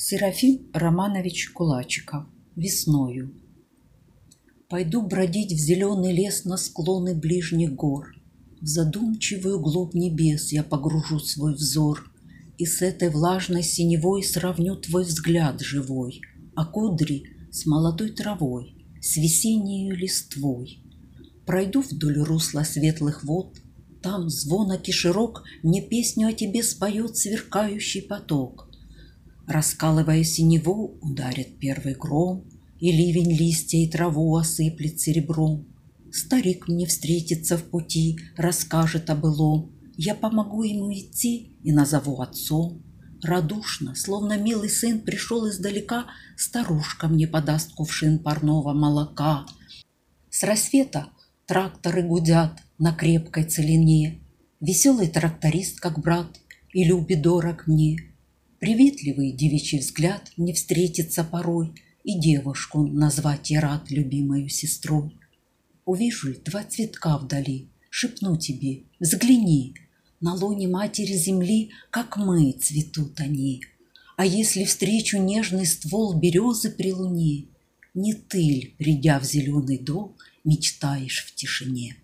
Серафим Романович Кулачиков. Весною. Пойду бродить в зеленый лес на склоны ближних гор. В задумчивую глубь небес я погружу свой взор И с этой влажной синевой сравню твой взгляд живой, А кудри с молодой травой, с весеннею листвой. Пройду вдоль русла светлых вод, Там звоноки широк Мне песню о тебе споет сверкающий поток. Раскалывая синеву, ударит первый гром, И ливень листья и траву осыплет серебром. Старик мне встретится в пути, расскажет о былом. Я помогу ему идти и назову отцом. Радушно, словно милый сын пришел издалека, Старушка мне подаст кувшин парного молока. С рассвета тракторы гудят на крепкой целине, Веселый тракторист, как брат, и любит дорог мне. Приветливый девичий взгляд мне встретится порой, И девушку назвать я рад любимою сестрой. Увижу два цветка вдали, шепну тебе, взгляни, На лоне матери земли, как мы, цветут они. А если встречу нежный ствол березы при луне, Не ты ль, придя в зеленый дол, мечтаешь в тишине?